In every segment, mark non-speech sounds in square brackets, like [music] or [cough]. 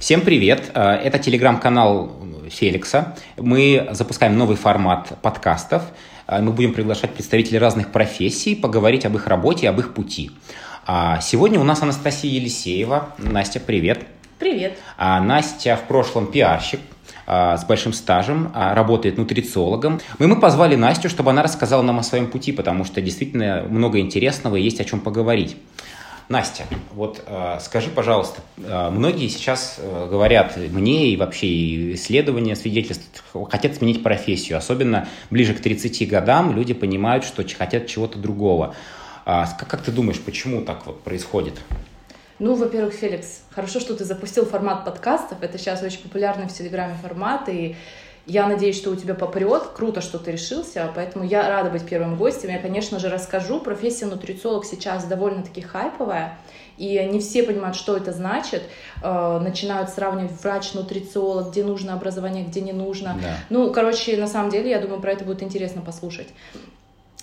Всем привет! Э, это телеграм-канал Феликса. Мы запускаем новый формат подкастов. Э, мы будем приглашать представителей разных профессий, поговорить об их работе, об их пути. А сегодня у нас Анастасия Елисеева. Настя, привет! Привет! А Настя в прошлом пиарщик, а, с большим стажем, работает нутрициологом. И мы позвали Настю, чтобы она рассказала нам о своем пути, потому что действительно много интересного и есть о чем поговорить. Настя, вот э, скажи, пожалуйста, э, многие сейчас э, говорят мне и вообще исследования свидетельствуют, хотят сменить профессию, особенно ближе к 30 годам люди понимают, что хотят чего-то другого. Э, как, как ты думаешь, почему так вот происходит? Ну, во-первых, Феликс, хорошо, что ты запустил формат подкастов. Это сейчас очень популярный в Телеграме формат, и я надеюсь, что у тебя попрет. Круто, что ты решился, поэтому я рада быть первым гостем. Я, конечно же, расскажу. Профессия нутрициолог сейчас довольно-таки хайповая, и не все понимают, что это значит. Э, начинают сравнивать врач-нутрициолог, где нужно образование, где не нужно. Да. Ну, короче, на самом деле, я думаю, про это будет интересно послушать.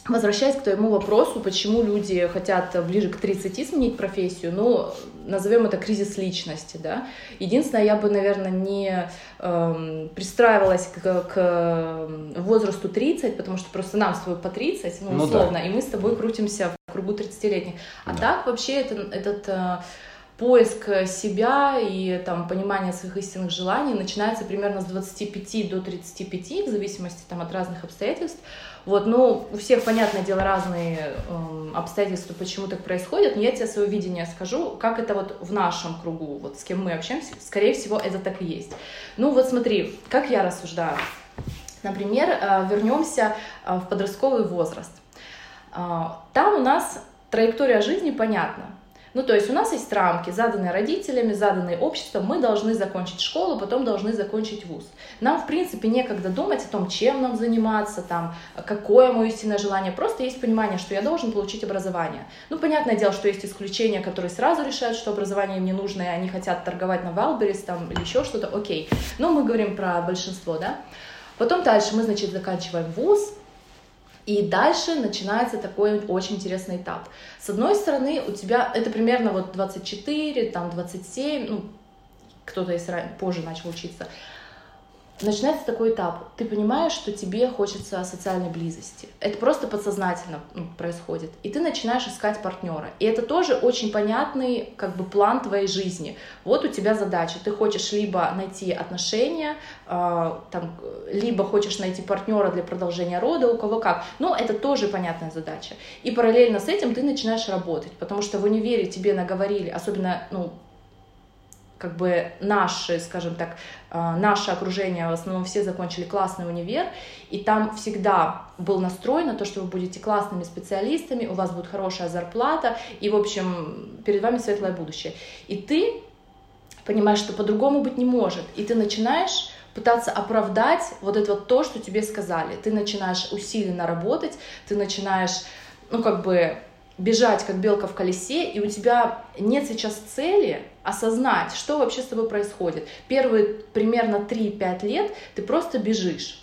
Возвращаясь к твоему вопросу, почему люди хотят ближе к 30 сменить профессию, ну, назовем это кризис личности, да. Единственное, я бы, наверное, не эм, пристраивалась к, к возрасту 30, потому что просто нам с тобой по 30, ну, условно, ну, да. и мы с тобой крутимся в кругу 30-летних. А да. так вообще это, этот э, поиск себя и там понимание своих истинных желаний начинается примерно с 25 до 35, в зависимости там от разных обстоятельств. Вот, ну, у всех, понятное дело, разные э, обстоятельства, почему так происходит, но я тебе свое видение скажу, как это вот в нашем кругу, вот с кем мы общаемся, скорее всего, это так и есть. Ну, вот смотри, как я рассуждаю. Например, э, вернемся э, в подростковый возраст. Э, там у нас траектория жизни понятна. Ну, то есть у нас есть рамки, заданные родителями, заданные обществом, мы должны закончить школу, потом должны закончить вуз. Нам, в принципе, некогда думать о том, чем нам заниматься, там, какое мое истинное желание, просто есть понимание, что я должен получить образование. Ну, понятное дело, что есть исключения, которые сразу решают, что образование им не нужно, и они хотят торговать на Валберис там, или еще что-то, окей. Но мы говорим про большинство, да. Потом дальше мы, значит, заканчиваем вуз, и дальше начинается такой очень интересный этап. С одной стороны, у тебя это примерно вот 24, там 27, ну, кто-то из позже начал учиться начинается такой этап. Ты понимаешь, что тебе хочется социальной близости. Это просто подсознательно ну, происходит. И ты начинаешь искать партнера. И это тоже очень понятный как бы план твоей жизни. Вот у тебя задача. Ты хочешь либо найти отношения, э, там, либо хочешь найти партнера для продолжения рода, у кого как. Но это тоже понятная задача. И параллельно с этим ты начинаешь работать. Потому что в универе тебе наговорили, особенно ну, как бы наши, скажем так, э, наше окружение, в основном все закончили классный универ, и там всегда был настрой на то, что вы будете классными специалистами, у вас будет хорошая зарплата, и, в общем, перед вами светлое будущее. И ты понимаешь, что по-другому быть не может, и ты начинаешь пытаться оправдать вот это вот то, что тебе сказали. Ты начинаешь усиленно работать, ты начинаешь, ну, как бы бежать, как белка в колесе, и у тебя нет сейчас цели осознать, что вообще с тобой происходит. Первые примерно 3-5 лет ты просто бежишь.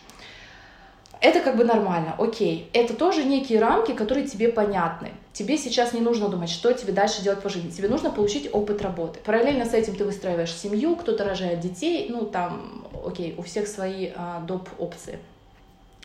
Это как бы нормально, окей. Это тоже некие рамки, которые тебе понятны. Тебе сейчас не нужно думать, что тебе дальше делать по жизни. Тебе нужно получить опыт работы. Параллельно с этим ты выстраиваешь семью, кто-то рожает детей, ну там, окей, у всех свои а, доп. опции.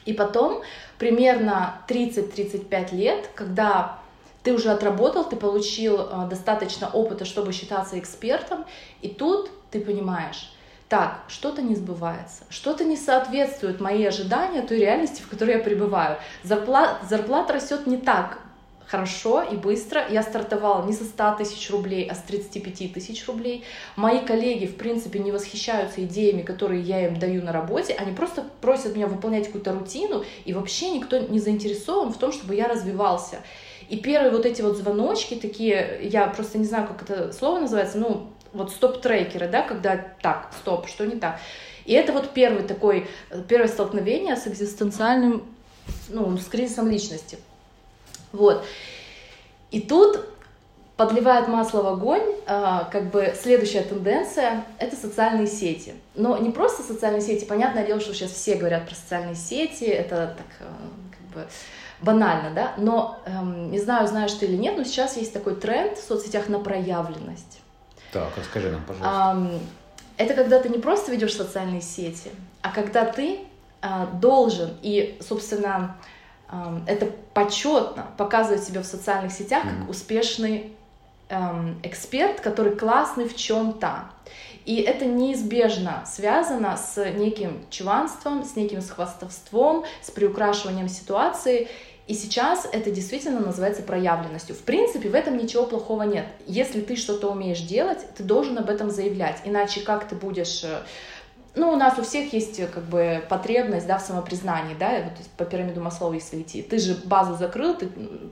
И потом, примерно 30-35 лет, когда ты уже отработал, ты получил э, достаточно опыта, чтобы считаться экспертом, и тут ты понимаешь, так, что-то не сбывается, что-то не соответствует мои ожидания той реальности, в которой я пребываю. Зарплата, зарплата растет не так хорошо и быстро. Я стартовала не со 100 тысяч рублей, а с 35 тысяч рублей. Мои коллеги, в принципе, не восхищаются идеями, которые я им даю на работе. Они просто просят меня выполнять какую-то рутину, и вообще никто не заинтересован в том, чтобы я развивался. И первые вот эти вот звоночки такие, я просто не знаю, как это слово называется, ну, вот стоп-трекеры, да, когда так, стоп, что не так. И это вот первый такой, первое столкновение с экзистенциальным, ну, с кризисом личности. Вот. И тут подливает масло в огонь, а, как бы следующая тенденция — это социальные сети. Но не просто социальные сети, понятное дело, что сейчас все говорят про социальные сети, это так а, как бы банально, да, но эм, не знаю, знаешь ты или нет, но сейчас есть такой тренд в соцсетях на проявленность. Так, расскажи нам, пожалуйста. Эм, Это когда ты не просто ведешь социальные сети, а когда ты э, должен и, собственно, э, это почетно показывать себя в социальных сетях mm-hmm. как успешный э, эксперт, который классный в чем-то. И это неизбежно связано с неким чуванством, с неким хвастовством, с приукрашиванием ситуации. И сейчас это действительно называется проявленностью. В принципе, в этом ничего плохого нет. Если ты что-то умеешь делать, ты должен об этом заявлять. Иначе как ты будешь э, ну, у нас у всех есть как бы потребность, да, в самопризнании, да, вот по пирамиду Маслова, если идти. Ты же базу закрыл, ты,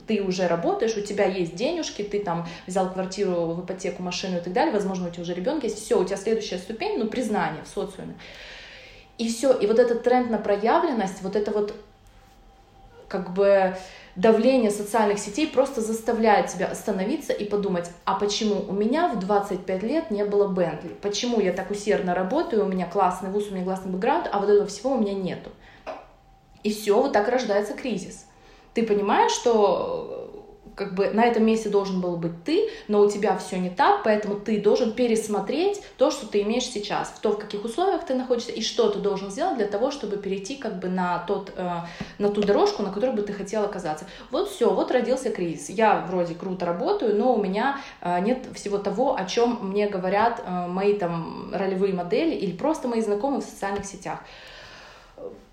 ты уже работаешь, у тебя есть денежки, ты там взял квартиру в ипотеку, машину и так далее, возможно, у тебя уже ребенок есть, все, у тебя следующая ступень, ну, признание в социуме. И все, и вот этот тренд на проявленность, вот это вот как бы давление социальных сетей просто заставляет тебя остановиться и подумать, а почему у меня в 25 лет не было Бентли? Почему я так усердно работаю, у меня классный вуз, у меня классный бэкграунд, а вот этого всего у меня нету? И все, вот так рождается кризис. Ты понимаешь, что как бы на этом месте должен был быть ты, но у тебя все не так, поэтому ты должен пересмотреть то, что ты имеешь сейчас, в то, в каких условиях ты находишься и что ты должен сделать для того, чтобы перейти как бы на, тот, э, на ту дорожку, на которой бы ты хотел оказаться. Вот все, вот родился кризис. Я вроде круто работаю, но у меня э, нет всего того, о чем мне говорят э, мои там ролевые модели или просто мои знакомые в социальных сетях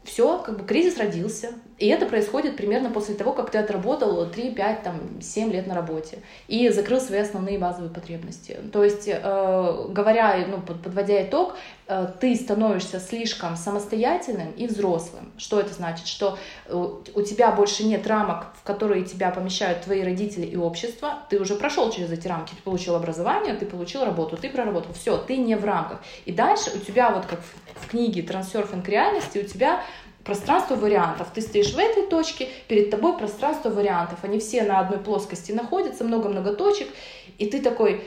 все, как бы кризис родился. И это происходит примерно после того, как ты отработал 3, 5, там, 7 лет на работе и закрыл свои основные базовые потребности. То есть, э, говоря, ну, подводя итог, ты становишься слишком самостоятельным и взрослым. Что это значит? Что э, у тебя больше нет рамок, в которые тебя помещают твои родители и общество. Ты уже прошел через эти рамки, ты получил образование, ты получил работу, ты проработал. Все, ты не в рамках. И дальше у тебя, вот как в книге «Трансерфинг реальности», у тебя пространство вариантов. Ты стоишь в этой точке, перед тобой пространство вариантов. Они все на одной плоскости находятся, много-много точек, и ты такой,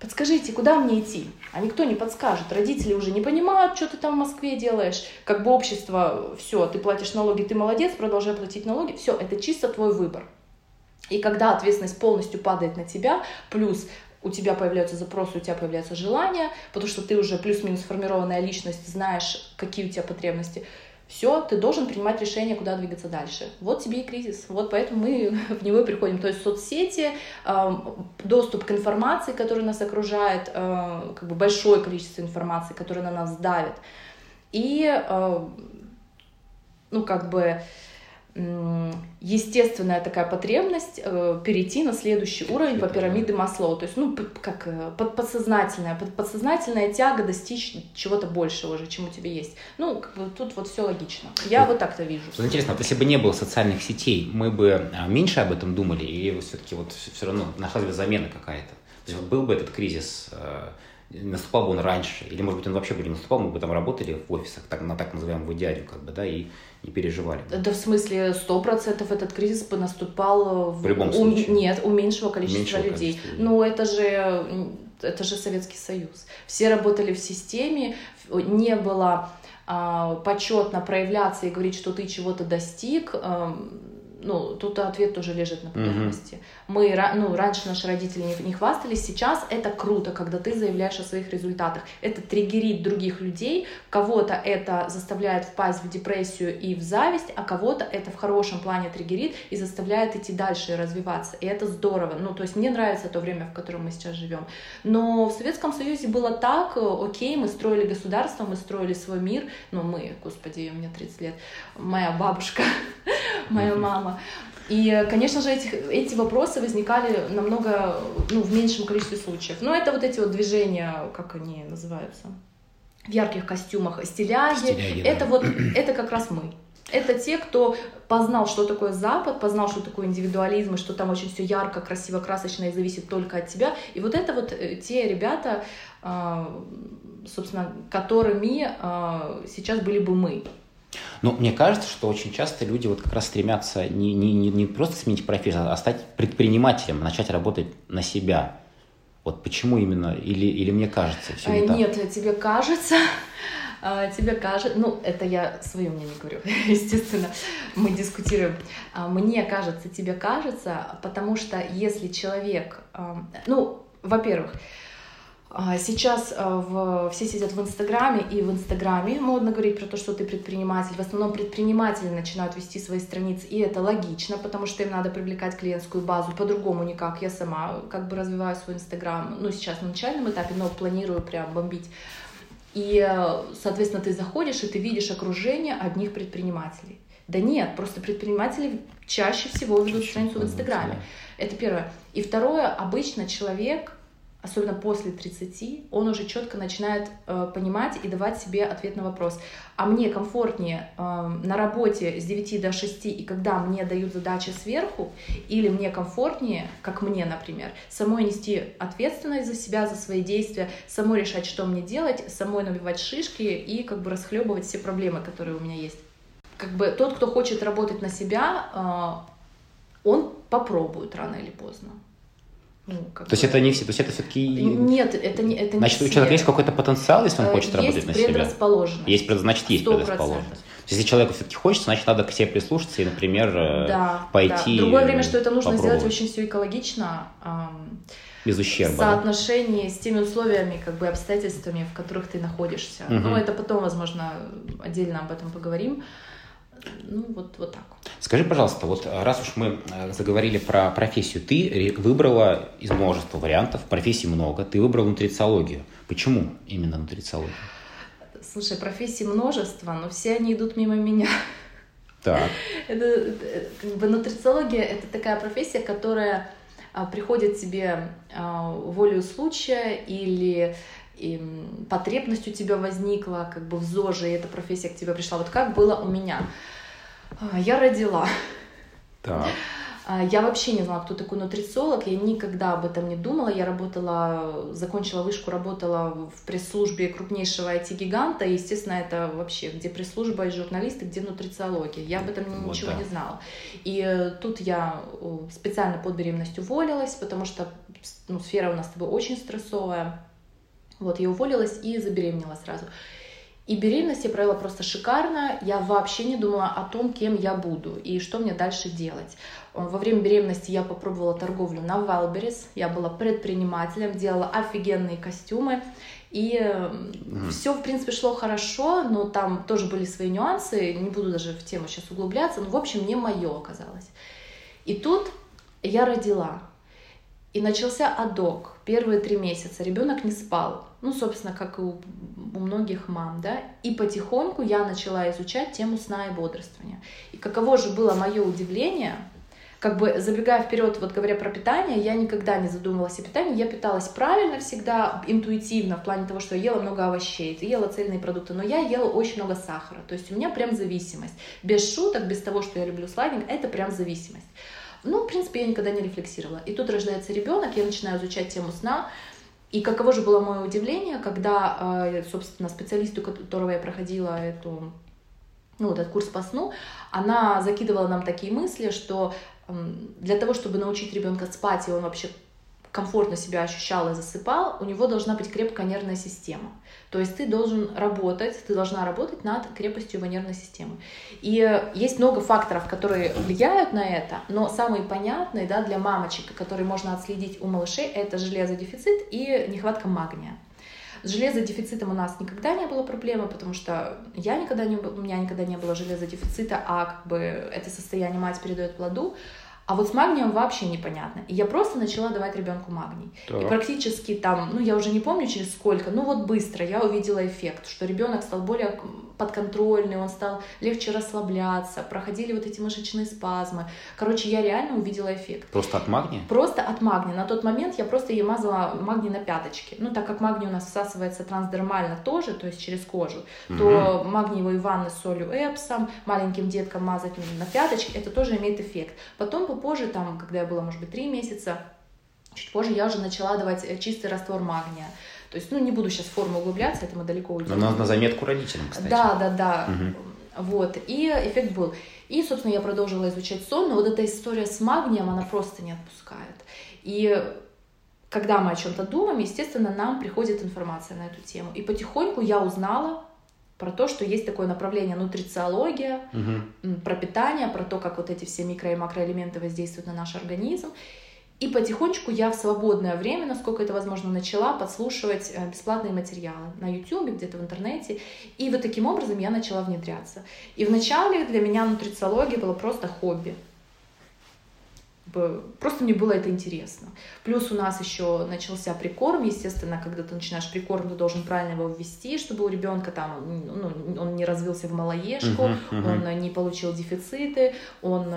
подскажите, куда мне идти? А никто не подскажет. Родители уже не понимают, что ты там в Москве делаешь. Как бы общество, все, ты платишь налоги, ты молодец, продолжай платить налоги. Все, это чисто твой выбор. И когда ответственность полностью падает на тебя, плюс у тебя появляются запросы, у тебя появляются желания, потому что ты уже плюс-минус сформированная личность, знаешь, какие у тебя потребности, все, ты должен принимать решение, куда двигаться дальше. Вот тебе и кризис. Вот поэтому мы [laughs] в него и приходим. То есть соцсети, доступ к информации, которая нас окружает, как бы большое количество информации, которая на нас давит. И, ну, как бы, естественная такая потребность э, перейти на следующий уровень по пирамиде Маслоу. То есть, ну, как э, под, подсознательная, под, подсознательная тяга достичь чего-то большего уже, чем у тебя есть. Ну, как бы тут вот все логично. Я вот, вот так-то вижу. Вот интересно, вот если бы не было социальных сетей, мы бы а, меньше об этом думали, или все-таки вот все равно нашлась бы замена какая-то? То есть вот был бы этот кризис э, наступал бы он раньше, или, может быть, он вообще бы не наступал, мы бы там работали в офисах так, на так называемом идеале, как бы, да, и не переживали. Да, в смысле, сто процентов этот кризис бы наступал в, в любом случае. У, нет, у меньшего количества меньшего людей. Количества Ну, это же, это же Советский Союз. Все работали в системе, не было а, почетно проявляться и говорить, что ты чего-то достиг. А, ну, тут ответ тоже лежит на поверхности. Mm-hmm. Мы, ну, раньше наши родители не, не хвастались, сейчас это круто, когда ты заявляешь о своих результатах. Это триггерит других людей, кого-то это заставляет впасть в депрессию и в зависть, а кого-то это в хорошем плане триггерит и заставляет идти дальше и развиваться. И это здорово. Ну, то есть мне нравится то время, в котором мы сейчас живем. Но в Советском Союзе было так, окей, мы строили государство, мы строили свой мир, ну, мы, господи, мне 30 лет, моя бабушка, [laughs] моя мама. И, конечно же, этих, эти вопросы возникали намного, ну, в меньшем количестве случаев. Но это вот эти вот движения, как они называются, в ярких костюмах, стиляги. стиляги это да. вот, это как раз мы. Это те, кто познал, что такое Запад, познал, что такое индивидуализм, и что там очень все ярко, красиво, красочно и зависит только от тебя. И вот это вот э, те ребята, а, собственно, которыми а, сейчас были бы мы. Но мне кажется, что очень часто люди вот как раз стремятся не, не, не, не просто сменить профессию, а стать предпринимателем, начать работать на себя. Вот почему именно? Или, или мне кажется, все не Нет, так? тебе кажется, [laughs] а, тебе кажется, ну, это я свое мнение говорю, [laughs] естественно, мы дискутируем. А, мне кажется, тебе кажется, потому что если человек, ну, во-первых, сейчас а, в, все сидят в Инстаграме, и в Инстаграме модно говорить про то, что ты предприниматель. В основном предприниматели начинают вести свои страницы, и это логично, потому что им надо привлекать клиентскую базу. По-другому никак. Я сама как бы развиваю свой Инстаграм, ну, сейчас на начальном этапе, но планирую прям бомбить. И, э, соответственно, ты заходишь, и ты видишь окружение одних предпринимателей. Да нет, просто предприниматели чаще всего ведут страницу в Инстаграме. Это первое. И второе, обычно человек особенно после 30, он уже четко начинает э, понимать и давать себе ответ на вопрос. А мне комфортнее э, на работе с 9 до 6, и когда мне дают задачи сверху, или мне комфортнее, как мне, например, самой нести ответственность за себя, за свои действия, самой решать, что мне делать, самой набивать шишки и как бы расхлебывать все проблемы, которые у меня есть. Как бы тот, кто хочет работать на себя, э, он попробует рано или поздно. Ну, то бы... есть это не все, то есть это все-таки... Нет, это не это Значит, не у человека есть какой-то потенциал, если он э, хочет работать на себя? Есть значит, есть 100%. предрасположенность. Если человеку все-таки хочется, значит, надо к себе прислушаться и, например, э, да, пойти... Да. Другое время, что это нужно сделать очень все экологично. Без ущерба. В соотношении да? с теми условиями, как бы обстоятельствами, в которых ты находишься. Угу. Ну, это потом, возможно, отдельно об этом поговорим. Ну, вот, вот так. Скажи, пожалуйста, вот раз уж мы э, заговорили про профессию, ты выбрала из множества вариантов, профессий много, ты выбрала нутрициологию. Почему именно нутрициологию? Слушай, профессий множество, но все они идут мимо меня. Так. [laughs] Это, э, как бы, нутрициология — это такая профессия, которая а, приходит тебе а, волею случая или и потребность у тебя возникла, как бы в ЗОЖе, и эта профессия к тебе пришла. Вот как было у меня? А, я родила. Так. А, я вообще не знала, кто такой нутрициолог, я никогда об этом не думала. Я работала, закончила вышку, работала в пресс-службе крупнейшего IT-гиганта, и, естественно, это вообще, где пресс-служба и журналисты, где нутрициология. Я об этом вот ничего да. не знала. И э, тут я специально под беременность уволилась, потому что ну, сфера у нас с тобой очень стрессовая. Вот, я уволилась и забеременела сразу. И беременность я провела просто шикарно. Я вообще не думала о том, кем я буду и что мне дальше делать. Во время беременности я попробовала торговлю на Wildberries. Я была предпринимателем, делала офигенные костюмы. И mm. все, в принципе, шло хорошо, но там тоже были свои нюансы. Не буду даже в тему сейчас углубляться. Но, в общем, не мое оказалось. И тут я родила. И начался адок. Первые три месяца ребенок не спал. Ну, собственно, как и у, у многих мам, да. И потихоньку я начала изучать тему сна и бодрствования. И каково же было мое удивление, как бы забегая вперед, вот говоря про питание, я никогда не задумывалась о питании. Я питалась правильно всегда, интуитивно, в плане того, что я ела много овощей, ела цельные продукты, но я ела очень много сахара. То есть у меня прям зависимость. Без шуток, без того, что я люблю сладенькое, это прям зависимость. Ну, в принципе, я никогда не рефлексировала. И тут рождается ребенок, я начинаю изучать тему сна. И каково же было мое удивление, когда, э, собственно, специалисту, которого я проходила эту ну, этот курс по сну, она закидывала нам такие мысли, что для того, чтобы научить ребенка спать, и он вообще комфортно себя ощущал и засыпал, у него должна быть крепкая нервная система. То есть ты должен работать, ты должна работать над крепостью его нервной системы. И есть много факторов, которые влияют на это, но самые понятные да, для мамочек, которые можно отследить у малышей, это железодефицит и нехватка магния. С железодефицитом у нас никогда не было проблемы, потому что я никогда не, у меня никогда не было железодефицита, а как бы это состояние мать передает плоду. А вот с магнием вообще непонятно. И я просто начала давать ребенку магний. Так. И практически там, ну я уже не помню через сколько, ну вот быстро я увидела эффект, что ребенок стал более подконтрольный, он стал легче расслабляться, проходили вот эти мышечные спазмы. Короче, я реально увидела эффект. Просто от магния? Просто от магния. На тот момент я просто ей мазала магний на пяточки. Ну, так как магний у нас всасывается трансдермально тоже, то есть через кожу, угу. то магниевые ванны с солью эпсом, маленьким деткам мазать на пяточки, это тоже имеет эффект. Потом попозже, там, когда я была, может быть, три месяца, чуть позже я уже начала давать э, чистый раствор магния. То есть, ну, не буду сейчас в форму углубляться, это мы далеко уйдем. Но на, заметку родителям, кстати. Да, да, да. Угу. Вот. И эффект был. И, собственно, я продолжила изучать сон, но вот эта история с магнием, она просто не отпускает. И когда мы о чем-то думаем, естественно, нам приходит информация на эту тему. И потихоньку я узнала про то, что есть такое направление нутрициология, угу. про питание, про то, как вот эти все микро- и макроэлементы воздействуют на наш организм. И потихонечку я в свободное время, насколько это возможно, начала подслушивать э, бесплатные материалы на YouTube, где-то в интернете. И вот таким образом я начала внедряться. И вначале для меня нутрициология была просто хобби. Просто мне было это интересно. Плюс у нас еще начался прикорм. Естественно, когда ты начинаешь прикорм, ты должен правильно его ввести, чтобы у ребенка там, ну, он не развился в малоежку, uh-huh, uh-huh. он не получил дефициты, он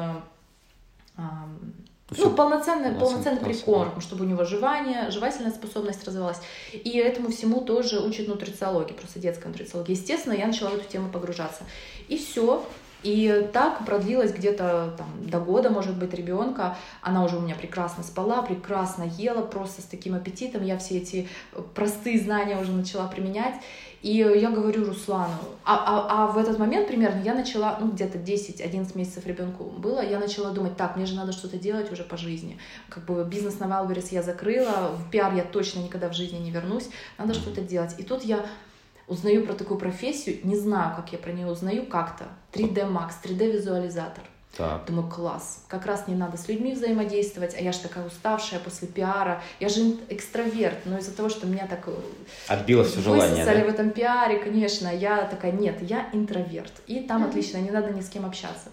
ну полноценный, полноценный прикорм, чтобы у него жевание, жевательная способность развивалась. И этому всему тоже учат нутрициология, просто детская нутрициология. Естественно, я начала в эту тему погружаться. И все. И так продлилось где-то там, до года, может быть, ребенка. Она уже у меня прекрасно спала, прекрасно ела, просто с таким аппетитом. Я все эти простые знания уже начала применять. И я говорю Руслану, а, а, а в этот момент примерно я начала, ну где-то 10-11 месяцев ребенку было, я начала думать, так, мне же надо что-то делать уже по жизни. Как бы бизнес на Wildberries я закрыла, в пиар я точно никогда в жизни не вернусь, надо что-то делать. И тут я узнаю про такую профессию, не знаю, как я про нее узнаю, как-то. 3D Max, 3D визуализатор. Так. Думаю, класс. Как раз не надо с людьми взаимодействовать, а я же такая уставшая после пиара. Я же экстраверт, но из-за того, что меня так... Э, Отбило все желание, да? в этом пиаре, конечно. Я такая, нет, я интроверт. И там mm-hmm. отлично, не надо ни с кем общаться.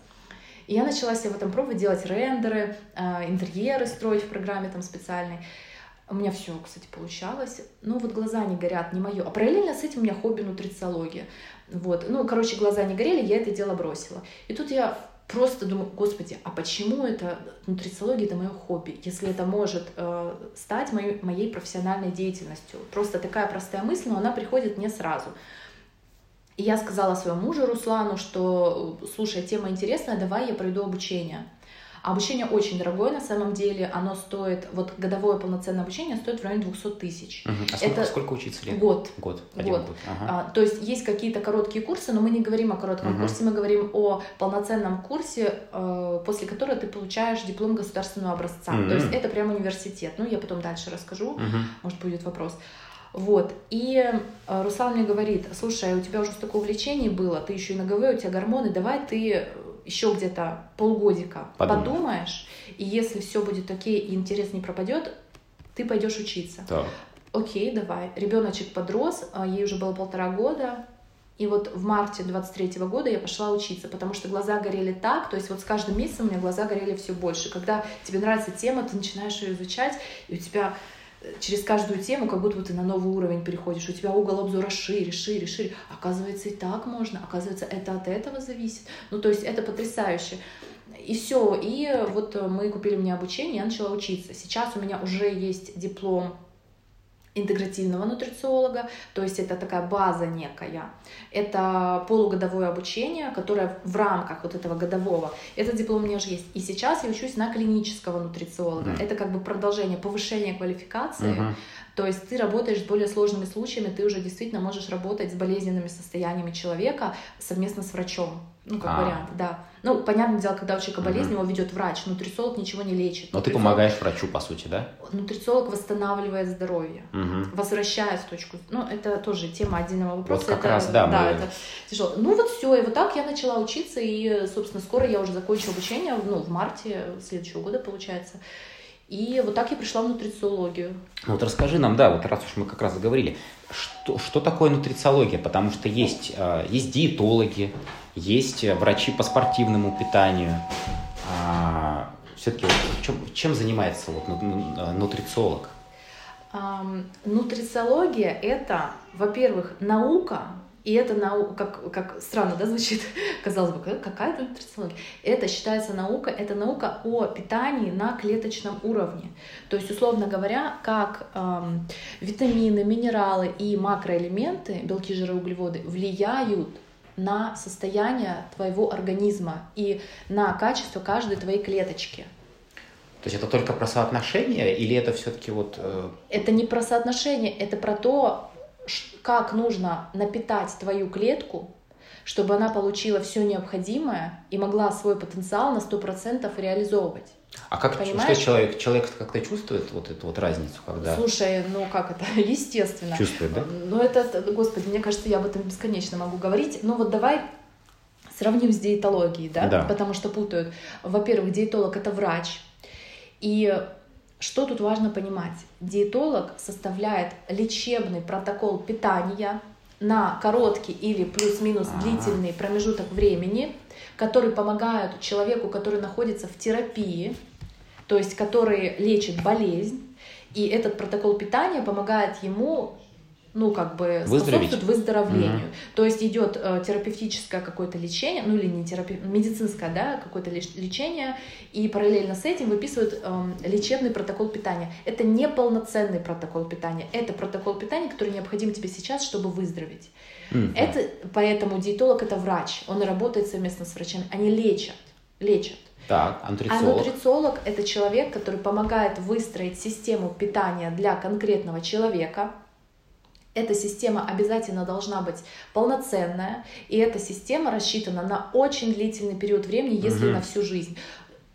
И я начала себе в этом пробовать, делать рендеры, э, интерьеры строить в программе там специальной. У меня все, кстати, получалось. Ну, вот глаза не горят, не мое. А параллельно с этим у меня хобби нутрициология. Вот. Ну, короче, глаза не горели, я это дело бросила. И тут я просто думаю, господи, а почему это нутрициология это мое хобби, если это может э, стать моей, моей профессиональной деятельностью? Просто такая простая мысль, но она приходит мне сразу. И я сказала своему мужу Руслану, что, слушай, тема интересная, давай я пройду обучение. Обучение очень дорогое на самом деле, оно стоит, вот годовое полноценное обучение стоит в районе 200 тысяч. Угу. А сколько, Это сколько учиться лет? Год. Год. Один год. год. Ага. А, то есть есть какие-то короткие курсы, но мы не говорим о коротком угу. курсе, мы говорим о полноценном курсе, э, после которого ты получаешь диплом государственного образца. Угу. То есть это прям университет. Ну, я потом дальше расскажу, угу. может будет вопрос. Вот. И э, Руслан мне говорит, слушай, у тебя уже столько увлечений было, ты еще и на ГВ, у тебя гормоны, давай ты еще где-то полгодика Подумай. подумаешь, и если все будет окей и интерес не пропадет, ты пойдешь учиться. Так. Окей, давай. Ребеночек подрос, а ей уже было полтора года, и вот в марте 23 года я пошла учиться, потому что глаза горели так, то есть вот с каждым месяцем у меня глаза горели все больше. Когда тебе нравится тема, ты начинаешь ее изучать, и у тебя через каждую тему как будто ты на новый уровень переходишь, у тебя угол обзора шире, шире, шире. Оказывается, и так можно, оказывается, это от этого зависит. Ну, то есть это потрясающе. И все, и вот мы купили мне обучение, я начала учиться. Сейчас у меня уже есть диплом интегративного нутрициолога, то есть это такая база некая. Это полугодовое обучение, которое в рамках вот этого годового. Этот диплом у меня уже есть. И сейчас я учусь на клинического нутрициолога. Mm. Это как бы продолжение, повышение квалификации. Mm-hmm. То есть ты работаешь с более сложными случаями, ты уже действительно можешь работать с болезненными состояниями человека совместно с врачом. Ну, как а. вариант, да. Ну, понятное дело, когда у человека болезнь, угу. его ведет врач, нутрициолог ничего не лечит. Но ты помогаешь врачу, по сути, да? Нутрициолог восстанавливает здоровье, угу. возвращает точку... Ну, это тоже тема отдельного вопроса. Вот как это, раз, да. Да, мы... это тяжело. Ну, вот все, и вот так я начала учиться, и, собственно, скоро я уже закончу обучение, ну, в марте следующего года, получается. И вот так я пришла в нутрициологию. Ну вот расскажи нам, да, вот раз уж мы как раз заговорили, что, что такое нутрициология? Потому что есть, э, есть диетологи, есть врачи по спортивному питанию. А, все-таки чем, чем занимается вот нутрициолог? Нутрициология – это, во-первых, наука, и это наука, как, как странно, да, звучит, [laughs] казалось бы, какая это нутрициология? Это считается наука, это наука о питании на клеточном уровне. То есть, условно говоря, как эм, витамины, минералы и макроэлементы, белки, жиры, углеводы, влияют на состояние твоего организма и на качество каждой твоей клеточки. То есть это только про соотношение или это все-таки вот... Э... Это не про соотношение, это про то, как нужно напитать твою клетку, чтобы она получила все необходимое и могла свой потенциал на 100% реализовывать. А как Понимаешь? что человек, человек как-то чувствует вот эту вот разницу, когда... Слушай, ну как это, [laughs] естественно. Чувствует, да? Ну это, господи, мне кажется, я об этом бесконечно могу говорить. Ну вот давай сравним с диетологией, да? да. Потому что путают. Во-первых, диетолог это врач. И что тут важно понимать? Диетолог составляет лечебный протокол питания на короткий или плюс-минус длительный промежуток времени, который помогает человеку, который находится в терапии, то есть который лечит болезнь, и этот протокол питания помогает ему ну, как бы способствует выздоровлению. Угу. То есть идет э, терапевтическое какое-то лечение, ну или не терапи... медицинское, да, какое-то лечение, и параллельно с этим выписывают э, лечебный протокол питания. Это не полноценный протокол питания, это протокол питания, который необходим тебе сейчас, чтобы выздороветь. Угу. Это, поэтому диетолог это врач, он работает совместно с врачами, они лечат, лечат. Так, а нутрициолог? А нутрициолог — это человек, который помогает выстроить систему питания для конкретного человека, эта система обязательно должна быть полноценная, и эта система рассчитана на очень длительный период времени, если угу. на всю жизнь.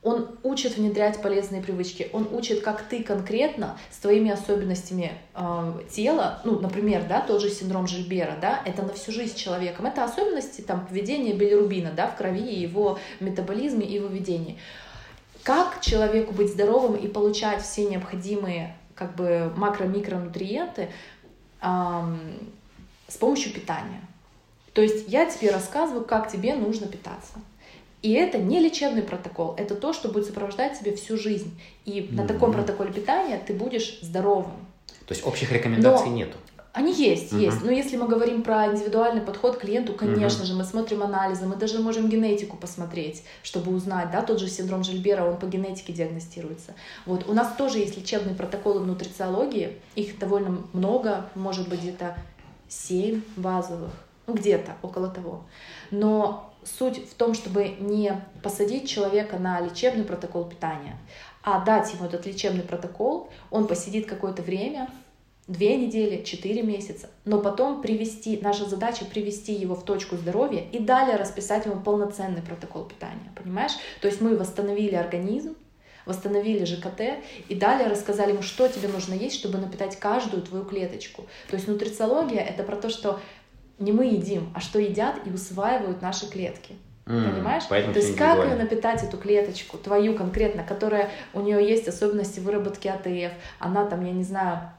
Он учит внедрять полезные привычки, он учит, как ты конкретно с твоими особенностями э, тела, ну, например, да, тот же синдром Жильбера, да, это на всю жизнь человеком, это особенности там поведения билирубина, да, в крови, его метаболизме и выведении. Как человеку быть здоровым и получать все необходимые как бы макро-микронутриенты, с помощью питания. То есть я тебе рассказываю, как тебе нужно питаться. И это не лечебный протокол, это то, что будет сопровождать тебя всю жизнь. И mm-hmm. на таком протоколе питания ты будешь здоровым. То есть общих рекомендаций Но нету. Они есть, uh-huh. есть. Но если мы говорим про индивидуальный подход к клиенту, конечно uh-huh. же, мы смотрим анализы, мы даже можем генетику посмотреть, чтобы узнать, да, тот же синдром Жильбера, он по генетике диагностируется. Вот, у нас тоже есть лечебные протоколы в нутрициологии, их довольно много, может быть, где-то 7 базовых, ну, где-то около того. Но суть в том, чтобы не посадить человека на лечебный протокол питания, а дать ему этот лечебный протокол, он посидит какое-то время, две недели, четыре месяца, но потом привести, наша задача привести его в точку здоровья и далее расписать ему полноценный протокол питания, понимаешь? То есть мы восстановили организм, восстановили ЖКТ и далее рассказали ему, что тебе нужно есть, чтобы напитать каждую твою клеточку. То есть нутрициология — это про то, что не мы едим, а что едят и усваивают наши клетки. Mm, Понимаешь? То есть как ее напитать, эту клеточку, твою конкретно, которая у нее есть особенности выработки АТФ, она там, я не знаю,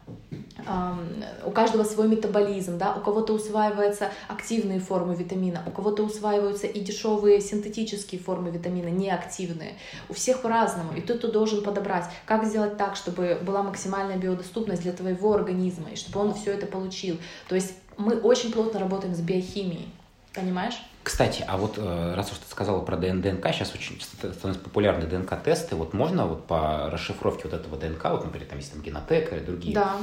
эм, у каждого свой метаболизм, да, у кого-то усваиваются активные формы витамина, у кого-то усваиваются и дешевые синтетические формы витамина, неактивные. У всех по-разному, и тут ты должен подобрать, как сделать так, чтобы была максимальная биодоступность для твоего организма, и чтобы он все это получил. То есть мы очень плотно работаем с биохимией, понимаешь? Кстати, а вот э, раз уж ты сказала про ДНК, сейчас очень становятся популярны ДНК-тесты. Вот можно вот по расшифровке вот этого ДНК, вот, например, там есть там генотека или другие, да.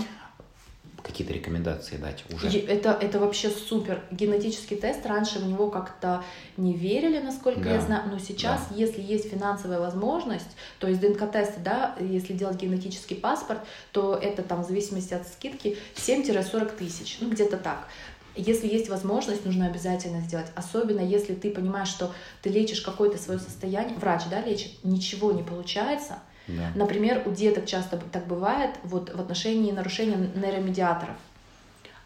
Какие-то рекомендации дать уже? Это, это вообще супер. Генетический тест, раньше в него как-то не верили, насколько да. я знаю, но сейчас, да. если есть финансовая возможность, то есть ДНК-тесты, да, если делать генетический паспорт, то это там в зависимости от скидки 7-40 тысяч, ну где-то так. Если есть возможность, нужно обязательно сделать. Особенно если ты понимаешь, что ты лечишь какое-то свое состояние, врач да, лечит, ничего не получается. Да. Например, у деток часто так бывает вот, в отношении нарушения нейромедиаторов.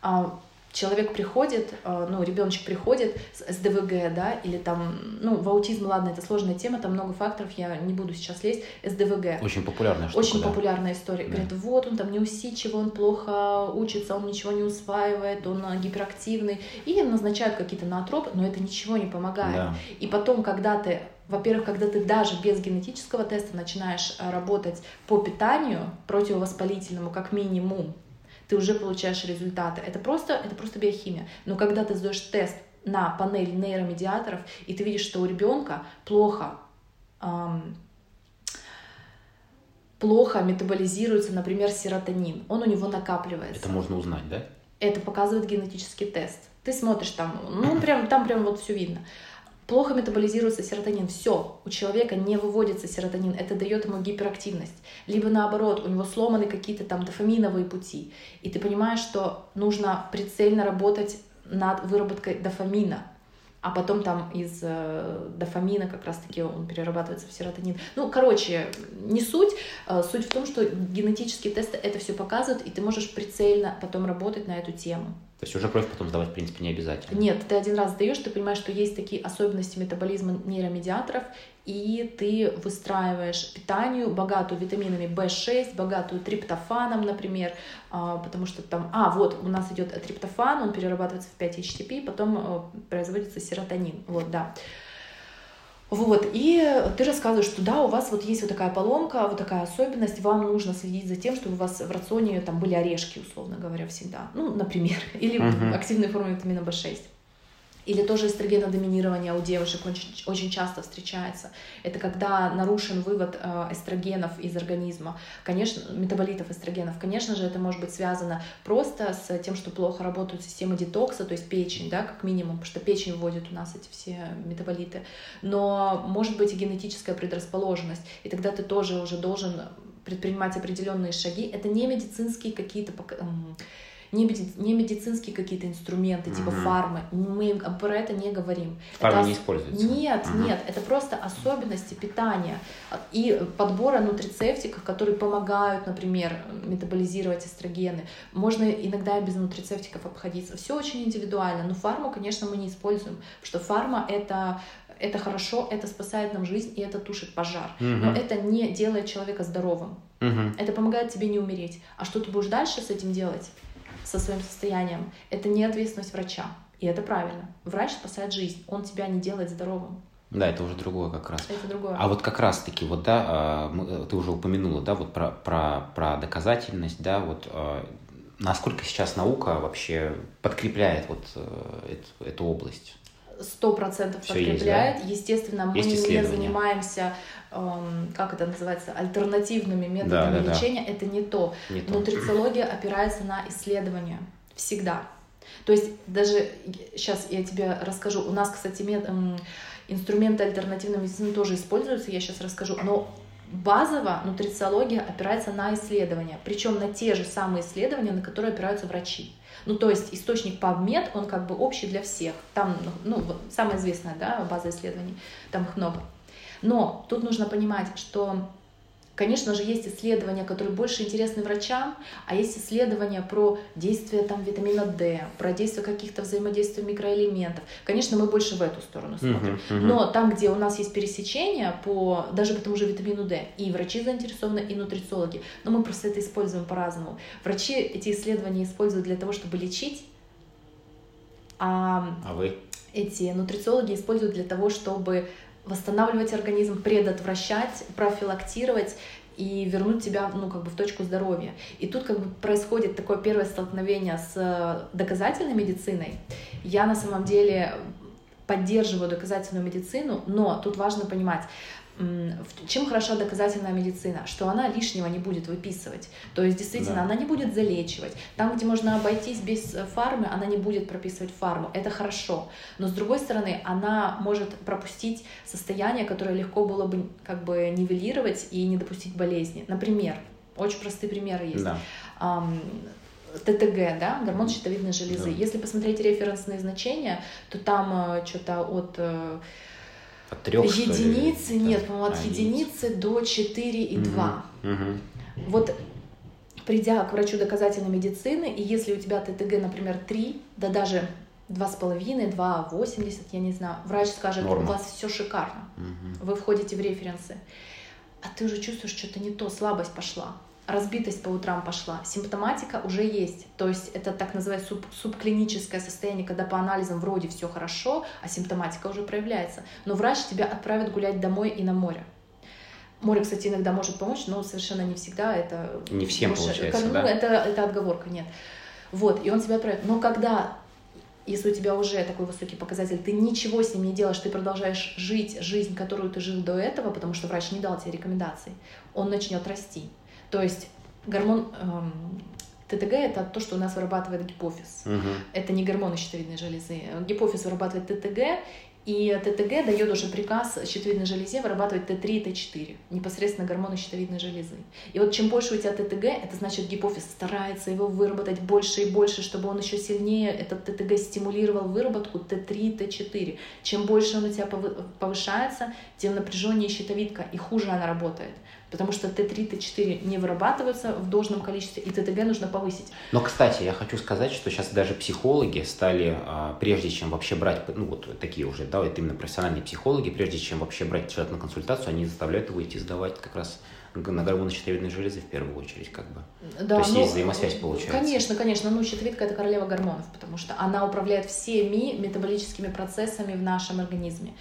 А, человек приходит, э, ну, ребеночек приходит с СДВГ, да, или там, ну, в аутизм, ладно, это сложная тема, там много факторов, я не буду сейчас лезть, СДВГ. Очень популярная штука, Очень да. популярная история. Да. Говорят, вот он там неусидчивый, он плохо учится, он ничего не усваивает, он э, гиперактивный, и назначают какие-то наотропы, но это ничего не помогает. Да. И потом, когда ты во-первых, когда ты даже без генетического теста начинаешь э, работать по питанию противовоспалительному, как минимум, ты уже получаешь результаты. Это просто, это просто биохимия. Но когда ты сдаешь тест на панель нейромедиаторов, и ты видишь, что у ребенка плохо эм, плохо метаболизируется, например, серотонин. Он у него накапливается. Это можно узнать, да? Это показывает генетический тест. Ты смотришь там, ну прям там прям вот все видно. Плохо метаболизируется серотонин. Все, у человека не выводится серотонин. Это дает ему гиперактивность. Либо наоборот, у него сломаны какие-то там дофаминовые пути. И ты понимаешь, что нужно прицельно работать над выработкой дофамина. А потом там из э, дофамина как раз-таки он перерабатывается в серотонин. Ну, короче, не суть. Э, суть в том, что генетические тесты это все показывают, и ты можешь прицельно потом работать на эту тему. То есть уже кровь потом сдавать, в принципе, не обязательно. Нет, ты один раз сдаешь, ты понимаешь, что есть такие особенности метаболизма нейромедиаторов, и ты выстраиваешь питанию, богатую витаминами В6, богатую триптофаном, например, а, потому что там, а, вот, у нас идет триптофан, он перерабатывается в 5-HTP, потом э, производится серотонин, вот, да. Вот, и ты рассказываешь, что да, у вас вот есть вот такая поломка, вот такая особенность, вам нужно следить за тем, чтобы у вас в рационе там были орешки, условно говоря, всегда. Ну, например, [laughs] или uh-huh. активные формы витамина В6. Или тоже эстрогенодоминирование у девушек очень, очень часто встречается. Это когда нарушен вывод э, эстрогенов из организма, конечно, метаболитов эстрогенов. Конечно же, это может быть связано просто с тем, что плохо работают системы детокса, то есть печень, да, как минимум, потому что печень вводит у нас эти все метаболиты. Но может быть и генетическая предрасположенность, и тогда ты тоже уже должен предпринимать определенные шаги. Это не медицинские какие-то не, меди, не медицинские какие-то инструменты, типа угу. фармы. Мы про это не говорим. Фармы это не используются? Нет, угу. нет. Это просто особенности питания и подбора нутрицептиков, которые помогают, например, метаболизировать эстрогены. Можно иногда и без нутрицептиков обходиться. Все очень индивидуально. Но фарму, конечно, мы не используем, потому что фарма это это хорошо, это спасает нам жизнь и это тушит пожар. Угу. Но это не делает человека здоровым. Угу. Это помогает тебе не умереть. А что ты будешь дальше с этим делать? Со своим состоянием, это не ответственность врача. И это правильно. Врач спасает жизнь, он тебя не делает здоровым. Да, это уже другое как раз. Это другое. А вот как раз-таки, вот, да, а, ты уже упомянула, да, вот про, про, про доказательность, да, вот а, насколько сейчас наука вообще подкрепляет вот э, эту, эту область? Сто процентов подкрепляет. Есть, да? Естественно, мы не занимаемся, эм, как это называется, альтернативными методами да, да, лечения. Да. Это не то. не то. Нутрициология опирается на исследования. Всегда. То есть даже сейчас я тебе расскажу. У нас, кстати, мет, эм, инструменты альтернативной медицины тоже используются. Я сейчас расскажу. Но базово нутрициология опирается на исследования. Причем на те же самые исследования, на которые опираются врачи. Ну, то есть источник PubMed, он как бы общий для всех. Там, ну, самая известная, да, база исследований, там их много. Но тут нужно понимать, что Конечно же, есть исследования, которые больше интересны врачам, а есть исследования про действие там, витамина D, про действие каких-то взаимодействий микроэлементов. Конечно, мы больше в эту сторону смотрим. Uh-huh, uh-huh. Но там, где у нас есть пересечение по даже по тому же витамину D, и врачи заинтересованы, и нутрициологи, но мы просто это используем по-разному. Врачи эти исследования используют для того, чтобы лечить, а, а вы? эти нутрициологи используют для того, чтобы восстанавливать организм, предотвращать, профилактировать и вернуть тебя, ну, как бы в точку здоровья. И тут как бы происходит такое первое столкновение с доказательной медициной. Я на самом деле поддерживаю доказательную медицину, но тут важно понимать, чем хороша доказательная медицина? Что она лишнего не будет выписывать. То есть, действительно, да. она не будет залечивать. Там, где можно обойтись без э, фармы, она не будет прописывать фарму. Это хорошо. Но, с другой стороны, она может пропустить состояние, которое легко было бы как бы нивелировать и не допустить болезни. Например, очень простые примеры есть. Да. ТТГ, да, гормон щитовидной железы. Да. Если посмотреть референсные значения, то там э, что-то от э, от трех, единицы, нет, по-моему, от а, единицы до 4 и 2. Угу. Угу. Вот придя к врачу доказательной медицины, и если у тебя ТТГ, например, 3, да даже 2,5, 2,80, я не знаю, врач скажет, Норма. у вас все шикарно, угу. вы входите в референсы, а ты уже чувствуешь, что-то не то, слабость пошла разбитость по утрам пошла, симптоматика уже есть. То есть это так называемое суб, субклиническое состояние, когда по анализам вроде все хорошо, а симптоматика уже проявляется. Но врач тебя отправит гулять домой и на море. Море, кстати, иногда может помочь, но совершенно не всегда. Это не всем может, получается, ну, да? Это, это отговорка, нет. Вот, и он тебя отправит. Но когда если у тебя уже такой высокий показатель, ты ничего с ним не делаешь, ты продолжаешь жить жизнь, которую ты жил до этого, потому что врач не дал тебе рекомендаций, он начнет расти. То есть гормон эм, ТТГ это то, что у нас вырабатывает гипофиз. Угу. Это не гормоны щитовидной железы. Гипофиз вырабатывает ТТГ, и ТТГ дает уже приказ щитовидной железе вырабатывать Т3 и Т4, непосредственно гормоны щитовидной железы. И вот чем больше у тебя ТТГ, это значит гипофиз старается его выработать больше и больше, чтобы он еще сильнее этот ТТГ стимулировал выработку Т3, Т4. Чем больше он у тебя повышается, тем напряженнее щитовидка и хуже она работает потому что Т3, Т4 не вырабатываются в должном количестве, и ТТГ нужно повысить. Но, кстати, я хочу сказать, что сейчас даже психологи стали, а, прежде чем вообще брать, ну вот такие уже, да, это именно профессиональные психологи, прежде чем вообще брать человека на консультацию, они заставляют его идти сдавать как раз на гормоны щитовидной железы в первую очередь, как бы. Да, То есть ну, есть взаимосвязь получается. Конечно, конечно. Ну, щитовидка – это королева гормонов, потому что она управляет всеми метаболическими процессами в нашем организме.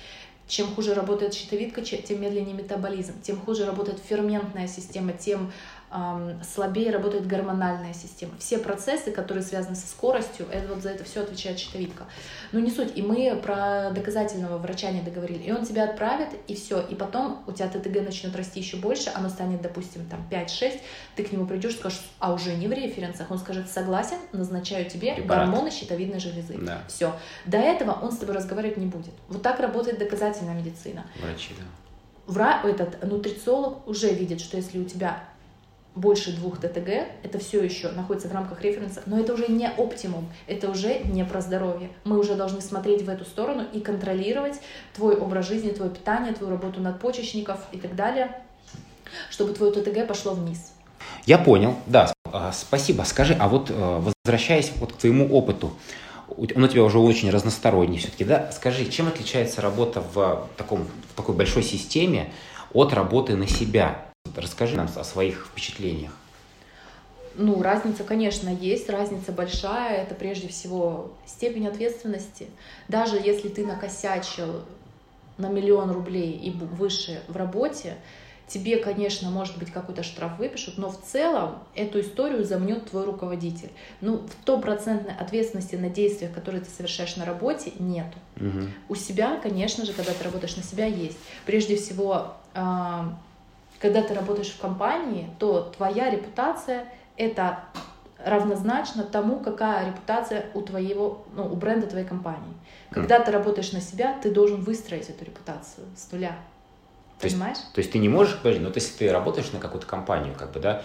Чем хуже работает щитовидка, тем медленнее метаболизм. Тем хуже работает ферментная система, тем слабее работает гормональная система. Все процессы, которые связаны со скоростью, это вот за это все отвечает щитовидка. Но не суть. И мы про доказательного врача не договорили. И он тебя отправит, и все. И потом у тебя ТТГ начнет расти еще больше, оно станет, допустим, там 5-6, ты к нему придешь, скажешь, а уже не в референсах. Он скажет, согласен, назначаю тебе Препарат. гормоны щитовидной железы. Да. Все. До этого он с тобой разговаривать не будет. Вот так работает доказательная медицина. Врачи, да. Вра... Этот нутрициолог уже видит, что если у тебя больше двух ТТГ, это все еще находится в рамках референса, но это уже не оптимум, это уже не про здоровье. Мы уже должны смотреть в эту сторону и контролировать твой образ жизни, твое питание, твою работу надпочечников и так далее, чтобы твое ТТГ пошло вниз. Я понял, да, а, спасибо. Скажи, а вот э, возвращаясь вот к твоему опыту, он у тебя уже очень разносторонний все-таки, да? Скажи, чем отличается работа в, таком, в такой большой системе от работы на себя? Расскажи нам о своих впечатлениях. Ну, разница, конечно, есть, разница большая. Это прежде всего степень ответственности. Даже если ты накосячил на миллион рублей и выше в работе, тебе, конечно, может быть, какой-то штраф выпишут, но в целом эту историю замнет твой руководитель. Ну, в стопроцентной ответственности на действиях, которые ты совершаешь на работе, нету. Угу. У себя, конечно же, когда ты работаешь на себя, есть. Прежде всего, а, когда ты работаешь в компании, то твоя репутация — это равнозначно тому, какая репутация у твоего, ну, у бренда твоей компании. Когда mm. ты работаешь на себя, ты должен выстроить эту репутацию с нуля. То Понимаешь? Есть, то есть ты не можешь, подожди, ну, то если ты работаешь на какую-то компанию, как бы, да,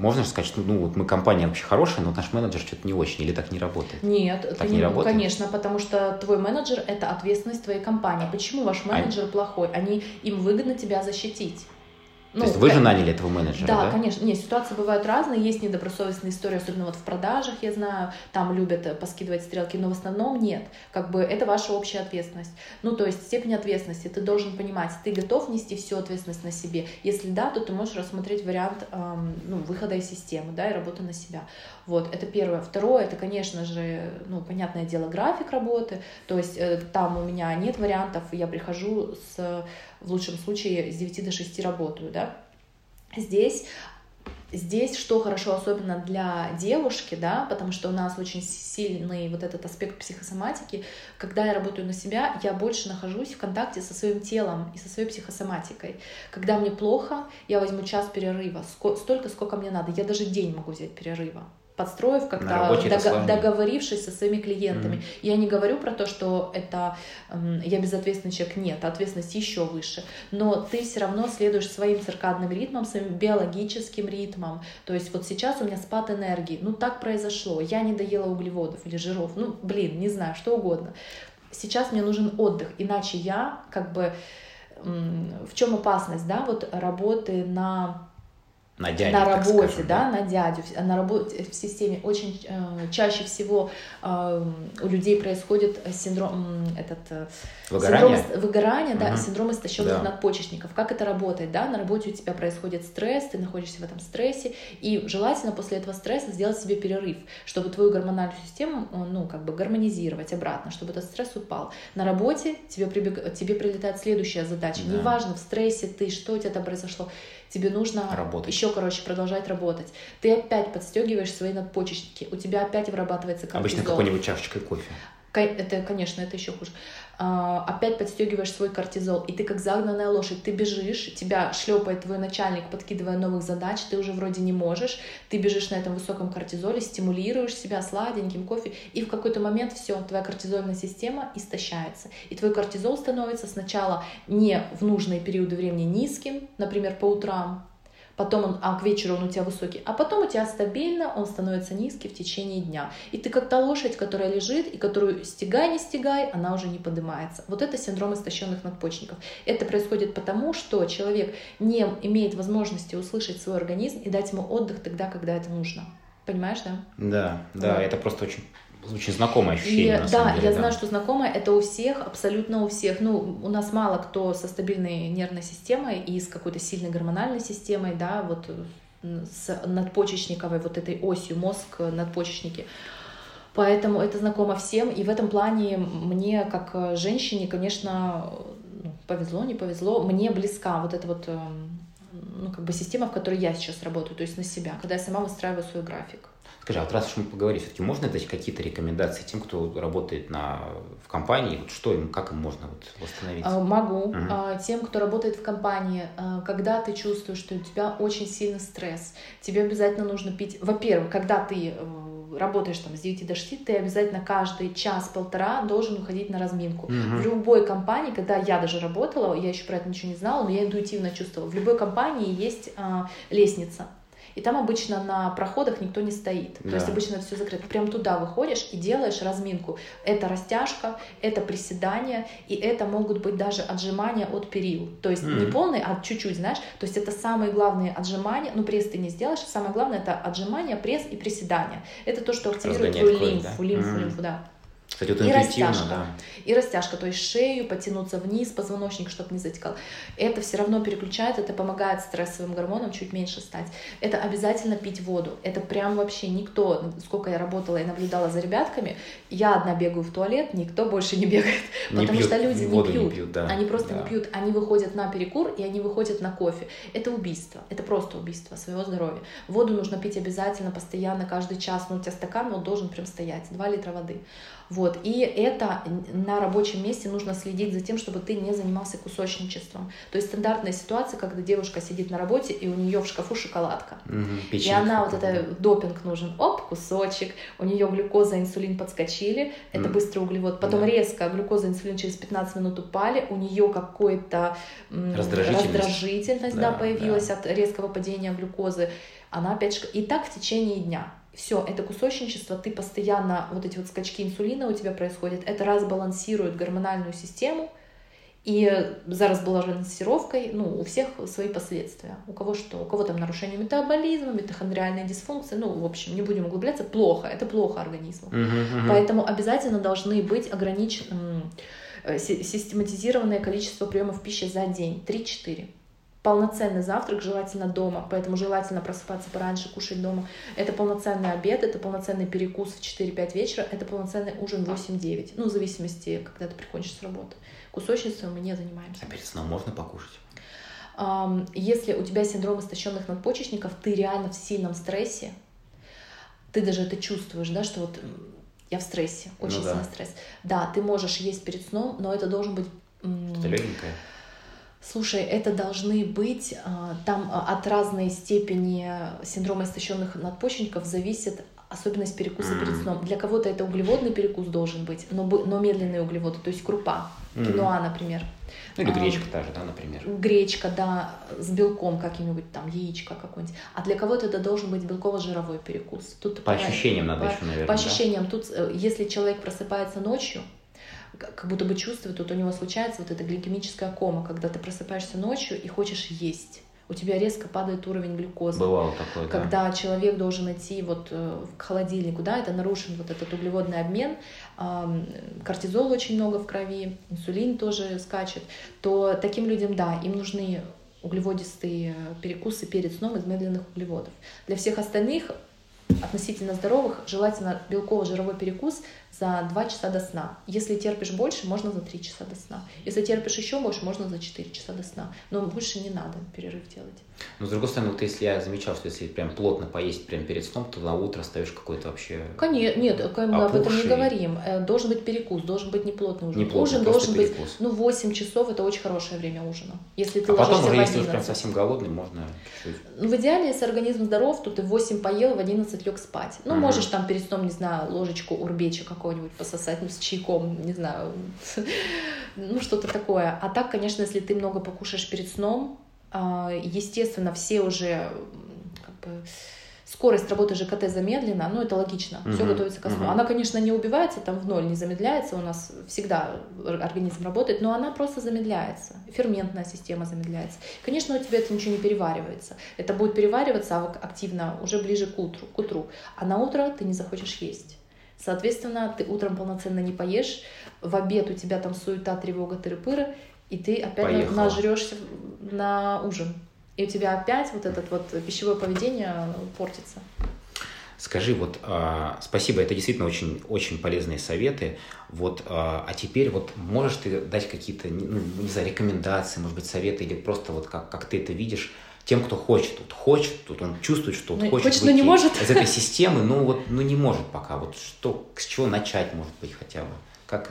можно же сказать, что ну вот мы компания вообще хорошая, но наш менеджер что-то не очень, или так не работает? Нет, так не, не работает? конечно, потому что твой менеджер это ответственность твоей компании. Почему ваш менеджер а... плохой? Они им выгодно тебя защитить. Ну, То есть вы же наняли этого менеджера, да? Да, конечно. Нет, ситуации бывают разные. Есть недобросовестные истории, особенно вот в продажах, я знаю, там любят э, поскидывать стрелки, но в основном нет. Как бы это ваша общая ответственность. Ну, то есть степень ответственности. Ты должен понимать, ты готов нести всю ответственность на себе. Если да, то ты можешь рассмотреть вариант эм, ну, выхода из системы, да, и работы на себя. Вот, это первое. Второе, это, конечно же, ну, понятное дело, график работы. То есть э, там у меня нет вариантов, я прихожу с в лучшем случае с 9 до 6 работаю, да. Здесь Здесь что хорошо, особенно для девушки, да, потому что у нас очень сильный вот этот аспект психосоматики. Когда я работаю на себя, я больше нахожусь в контакте со своим телом и со своей психосоматикой. Когда мне плохо, я возьму час перерыва, столько, сколько мне надо. Я даже день могу взять перерыва подстроив как-то, дог- договорившись со своими клиентами. Mm-hmm. Я не говорю про то, что это э, я безответственный человек, нет, ответственность еще выше, но ты все равно следуешь своим циркадным ритмам, своим биологическим ритмам. То есть вот сейчас у меня спад энергии, ну так произошло, я не доела углеводов или жиров, ну блин, не знаю, что угодно. Сейчас мне нужен отдых, иначе я как бы в чем опасность, да, вот работы на на дядю, на работе, скажем, да, да, на дядю, на работе в системе очень э, чаще всего э, у людей происходит синдром этот э, выгорание, синдром выгорания, угу. да, синдром истощенных да. надпочечников. Как это работает, да? На работе у тебя происходит стресс, ты находишься в этом стрессе, и желательно после этого стресса сделать себе перерыв, чтобы твою гормональную систему, ну, как бы гармонизировать обратно, чтобы этот стресс упал. На работе тебе прибег... тебе прилетает следующая задача. Да. Неважно в стрессе ты, что у тебя там произошло тебе нужно работать. еще, короче, продолжать работать. Ты опять подстегиваешь свои надпочечники, у тебя опять вырабатывается кортизол. Обычно какой-нибудь чашечкой кофе. Это, конечно, это еще хуже. А, опять подстегиваешь свой кортизол, и ты как загнанная лошадь, ты бежишь, тебя шлепает твой начальник, подкидывая новых задач, ты уже вроде не можешь, ты бежишь на этом высоком кортизоле, стимулируешь себя сладеньким кофе, и в какой-то момент все, твоя кортизольная система истощается, и твой кортизол становится сначала не в нужные периоды времени низким, например, по утрам, потом он, а к вечеру он у тебя высокий, а потом у тебя стабильно он становится низкий в течение дня. И ты как та лошадь, которая лежит, и которую стегай, не стегай, она уже не поднимается. Вот это синдром истощенных надпочечников. Это происходит потому, что человек не имеет возможности услышать свой организм и дать ему отдых тогда, когда это нужно. Понимаешь, да? Да, да, вот. это просто очень очень знакомое ощущение. И, да, деле, я да. знаю, что знакомое это у всех, абсолютно у всех. Ну, у нас мало кто со стабильной нервной системой и с какой-то сильной гормональной системой, да, вот с надпочечниковой вот этой осью мозг, надпочечники. Поэтому это знакомо всем, и в этом плане мне, как женщине, конечно, ну, повезло, не повезло, мне близка вот эта вот эм, ну, как бы система, в которой я сейчас работаю, то есть на себя, когда я сама выстраиваю свой график. Скажи, а вот раз уж мы поговорили, все-таки можно дать какие-то рекомендации тем, кто работает на, в компании? Вот что им, как им можно вот восстановиться? А, могу. Угу. Тем, кто работает в компании, а, когда ты чувствуешь, что у тебя очень сильный стресс, тебе обязательно нужно пить... Во-первых, когда ты э, работаешь там с 9 до 6, ты обязательно каждый час-полтора должен уходить на разминку. Угу. В любой компании, когда я даже работала, я еще про это ничего не знала, но я интуитивно чувствовала, в любой компании есть а, лестница и там обычно на проходах никто не стоит. Да. То есть обычно все закрыто. Прям туда выходишь и делаешь разминку. Это растяжка, это приседание, и это могут быть даже отжимания от перил. То есть mm. не полные, а чуть-чуть, знаешь. То есть это самые главные отжимания. Ну, пресс ты не сделаешь. Самое главное это отжимания, пресс и приседания. Это то, что активирует твою лимфу, да? лимфу, mm. лимфу, да. Кстати, вот и растяжка. Да. И растяжка, то есть шею потянуться вниз, позвоночник, чтобы не затекал. Это все равно переключает, это помогает стрессовым гормонам чуть меньше стать. Это обязательно пить воду. Это прям вообще никто, сколько я работала и наблюдала за ребятками, я одна бегаю в туалет, никто больше не бегает. Не потому пьют, что люди не пьют. Не пьют да. Они просто да. не пьют. Они выходят на перекур и они выходят на кофе. Это убийство. Это просто убийство своего здоровья. Воду нужно пить обязательно, постоянно, каждый час. Ну, у тебя стакан, он должен прям стоять. 2 литра воды. Вот. И это на рабочем месте нужно следить за тем, чтобы ты не занимался кусочничеством. То есть стандартная ситуация, когда девушка сидит на работе, и у нее в шкафу шоколадка. Угу, и она вот это допинг нужен. Оп, кусочек. У нее глюкоза, инсулин подскочили. Это угу. быстрый углевод. Потом да. резко глюкоза, инсулин через 15 минут упали. У нее какой-то раздражительность, раздражительность да, да, появилась да. от резкого падения глюкозы. Она опять... И так в течение дня все, это кусочничество, ты постоянно, вот эти вот скачки инсулина у тебя происходят, это разбалансирует гормональную систему, и за разбалансировкой, ну, у всех свои последствия. У кого что? У кого там нарушение метаболизма, митохондриальная дисфункция, ну, в общем, не будем углубляться, плохо, это плохо организму. Uh-huh, uh-huh. Поэтому обязательно должны быть ограничены, э, систематизированное количество приемов пищи за день, 3-4 полноценный завтрак, желательно дома, поэтому желательно просыпаться пораньше, кушать дома. Это полноценный обед, это полноценный перекус в 4-5 вечера, это полноценный ужин в 8-9, ну, в зависимости, когда ты приходишь с работы. Кусочницей мы не занимаемся. А перед сном можно покушать? Если у тебя синдром истощенных надпочечников, ты реально в сильном стрессе, ты даже это чувствуешь, да, что вот я в стрессе, очень ну, да. сильный стресс. Да, ты можешь есть перед сном, но это должен быть... Это легенькое. Слушай, это должны быть, а, там а, от разной степени синдрома истощенных надпочечников зависит особенность перекуса mm. перед сном. Для кого-то это углеводный перекус должен быть, но, но медленные углеводы, то есть крупа, mm. киноа, например. Ну или гречка а, та же, да, например. Гречка, да, с белком каким-нибудь, там, яичко какое-нибудь. А для кого-то это должен быть белково-жировой перекус. Тут по ощущениям надо по, еще, наверное, По ощущениям, да? тут, э, если человек просыпается ночью, как будто бы чувствует, вот у него случается вот эта гликемическая кома, когда ты просыпаешься ночью и хочешь есть. У тебя резко падает уровень глюкозы. Бывало такое, Когда да. человек должен идти вот э, к холодильнику, да, это нарушен вот этот углеводный обмен, кортизол очень много в крови, инсулин тоже скачет, то таким людям, да, им нужны углеводистые перекусы перед сном из медленных углеводов. Для всех остальных относительно здоровых желательно белково-жировой перекус за 2 часа до сна. Если терпишь больше, можно за 3 часа до сна. Если терпишь еще больше, можно за 4 часа до сна. Но больше не надо перерыв делать. Но с другой стороны, вот если я замечал, что если прям плотно поесть прямо перед сном, то на утро остаешь какой-то вообще Конечно, нет, мы об этом не говорим. Э, должен быть перекус, должен быть неплотный ужин. Не плотный, ужин должен перекус. быть, ну, 8 часов это очень хорошее время ужина. Если ты а потом уже, если прям совсем голодный, можно чуть-чуть. Ну, в идеале, если организм здоров, то ты в 8 поел, в 11 лег спать. Ну, угу. можешь там перед сном, не знаю, ложечку урбеча какого-нибудь пососать, ну, с чайком, не знаю, [laughs] ну, что-то такое. А так, конечно, если ты много покушаешь перед сном, а, естественно, все уже как бы скорость работы ЖКТ замедлена, ну это логично, uh-huh. все готовится к сну. Uh-huh. Она, конечно, не убивается там в ноль, не замедляется, у нас всегда организм работает, но она просто замедляется, ферментная система замедляется. Конечно, у тебя это ничего не переваривается, это будет перевариваться активно уже ближе к утру, к утру, а на утро ты не захочешь есть. Соответственно, ты утром полноценно не поешь, в обед у тебя там суета, тревога, тыры-пыры, и ты опять Поехала. нажрешься на ужин и у тебя опять вот это вот пищевое поведение портится. Скажи, вот э, спасибо, это действительно очень, очень полезные советы. Вот, э, а теперь вот можешь ты дать какие-то, ну, не знаю, рекомендации, может быть, советы или просто вот как, как ты это видишь тем, кто хочет, вот хочет, тут он чувствует, что вот ну, хочет, хочет выйти но не может. из этой системы, но вот, ну не может пока. Вот что, с чего начать, может быть, хотя бы? Как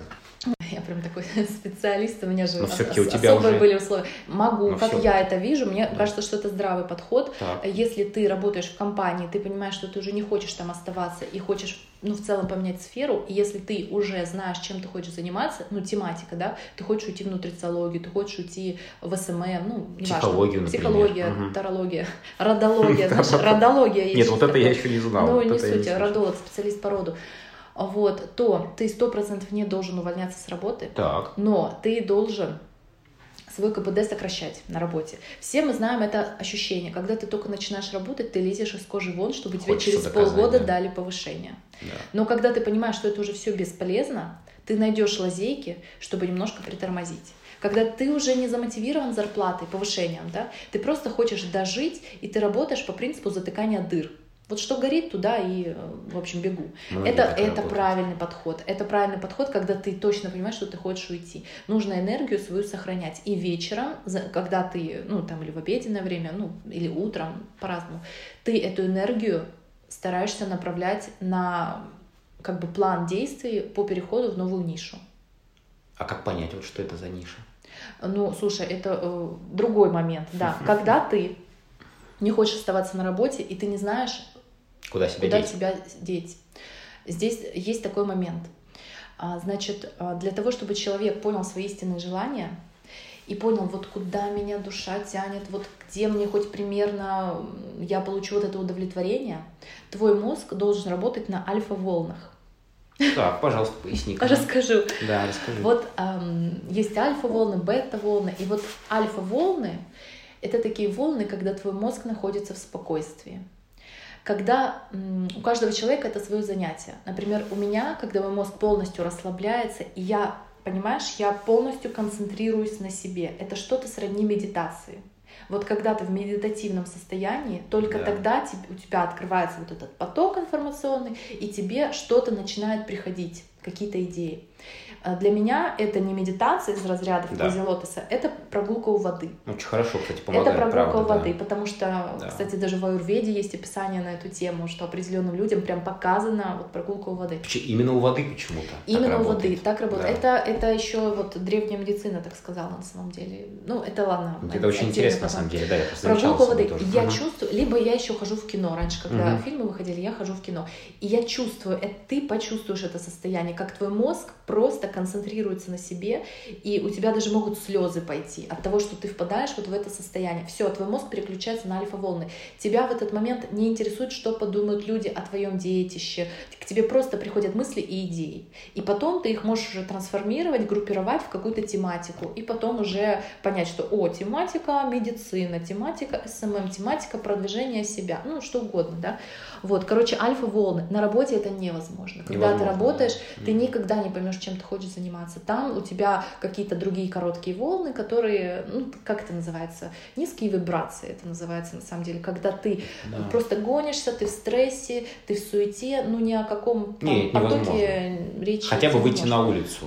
прям такой [laughs] специалист, у меня же ос- у тебя особые уже... были условия. Могу, ну, как все. я это вижу, мне да. кажется, что это здравый подход. Так. Если ты работаешь в компании, ты понимаешь, что ты уже не хочешь там оставаться и хочешь ну, в целом поменять сферу, и если ты уже знаешь, чем ты хочешь заниматься, ну, тематика, да, ты хочешь уйти в нутрициологию, ты хочешь уйти в SMM, ну, не Психологию, важно. Психология, угу. тарология, родология, [laughs] знаешь, родология. Нет, вот это я еще не знал. Ну, не суть, родолог, специалист по роду вот, то ты сто процентов не должен увольняться с работы, так. но ты должен свой КПД сокращать на работе. Все мы знаем это ощущение, когда ты только начинаешь работать, ты лезешь из кожи вон, чтобы Хочется тебе через доказать, полгода да. дали повышение. Да. Но когда ты понимаешь, что это уже все бесполезно, ты найдешь лазейки, чтобы немножко притормозить. Когда ты уже не замотивирован зарплатой, повышением, да, ты просто хочешь дожить, и ты работаешь по принципу затыкания дыр. Вот что горит, туда и, в общем, бегу. Многие это это правильный подход. Это правильный подход, когда ты точно понимаешь, что ты хочешь уйти. Нужно энергию свою сохранять. И вечером, когда ты, ну, там, или в обеденное время, ну, или утром, по-разному, ты эту энергию стараешься направлять на как бы план действий по переходу в новую нишу. А как понять, вот что это за ниша? Ну, слушай, это э, другой момент, да. [laughs] Когда ты не хочешь оставаться на работе, и ты не знаешь, Куда себя куда деть? тебя деть. Здесь есть такой момент. А, значит, а, для того, чтобы человек понял свои истинные желания и понял, вот куда меня душа тянет, вот где мне хоть примерно я получу вот это удовлетворение, твой мозг должен работать на альфа-волнах. Так, пожалуйста, поясни. [laughs] Расскажу. Да, расскажи. Вот эм, есть альфа-волны, бета-волны, и вот альфа-волны — это такие волны, когда твой мозг находится в спокойствии когда у каждого человека это свое занятие. Например, у меня, когда мой мозг полностью расслабляется, и я, понимаешь, я полностью концентрируюсь на себе. Это что-то сродни медитации. Вот когда ты в медитативном состоянии, только да. тогда у тебя открывается вот этот поток информационный, и тебе что-то начинает приходить, какие-то идеи. А для меня это не медитация из разряда в да. лотоса, это прогулка у воды. Очень хорошо, кстати, помогает. Это прогулка правда, у воды, да. потому что, да. кстати, даже в Аюрведе есть описание на эту тему, что определенным людям прям показана вот прогулка у воды. Именно у воды почему-то. Именно у воды, так работает. Да. Это, это еще вот древняя медицина так сказала на самом деле. Ну, это ладно. Это очень интересно на самом деле, да, я Прогулка у воды. Тоже. Я угу. чувствую, либо я еще хожу в кино. Раньше, когда угу. фильмы выходили, я хожу в кино. И я чувствую, это, ты почувствуешь это состояние, как твой мозг просто концентрируется на себе, и у тебя даже могут слезы пойти от того, что ты впадаешь вот в это состояние. Все, твой мозг переключается на альфа-волны. Тебя в этот момент не интересует, что подумают люди о твоем детище. К тебе просто приходят мысли и идеи. И потом ты их можешь уже трансформировать, группировать в какую-то тематику. И потом уже понять, что, о, тематика медицина, тематика SMM, тематика продвижения себя, ну, что угодно, да. Вот, короче, альфа-волны. На работе это невозможно. Когда невозможно, ты работаешь, да. ты никогда не поймешь, чем ты хочешь заниматься. Там у тебя какие-то другие короткие волны, которые, ну, как это называется? Низкие вибрации это называется на самом деле. Когда ты да. просто гонишься, ты в стрессе, ты в суете, ну, ни о каком там, Нет, потоке речи. Хотя бы выйти на улицу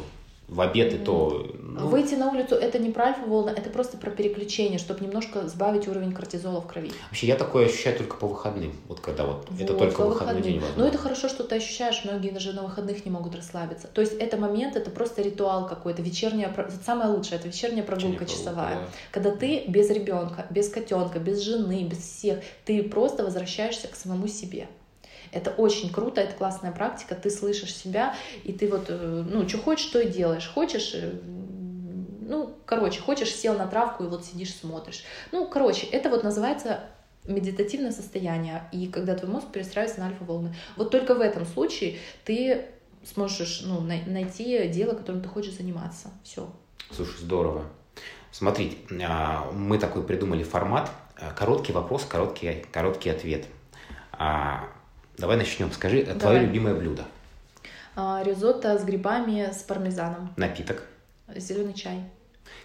в обед и то... Ну... Выйти на улицу это не про альфа-волны, это просто про переключение, чтобы немножко сбавить уровень кортизола в крови. Вообще я такое ощущаю только по выходным, вот когда вот, вот это только выходной выходным. день возможно. Ну это хорошо, что ты ощущаешь, многие даже на выходных не могут расслабиться. То есть это момент, это просто ритуал какой-то, вечерняя, самое лучшее, это вечерняя прогулка вечерняя часовая. Прогулка, да. Когда ты без ребенка, без котенка, без жены, без всех, ты просто возвращаешься к самому себе. Это очень круто, это классная практика, ты слышишь себя, и ты вот, э, ну, что хочешь, то и делаешь. Хочешь, э, ну, короче, хочешь, сел на травку и вот сидишь, смотришь. Ну, короче, это вот называется медитативное состояние, и когда твой мозг перестраивается на альфа-волны. Вот только в этом случае ты сможешь ну, найти дело, которым ты хочешь заниматься. Все. Слушай, здорово. Смотрите, а, мы такой придумали формат. А, короткий вопрос, короткий, короткий ответ. А, давай начнем. Скажи, Давай. твое любимое блюдо? Ризотто с грибами, с пармезаном. Напиток? Зеленый чай.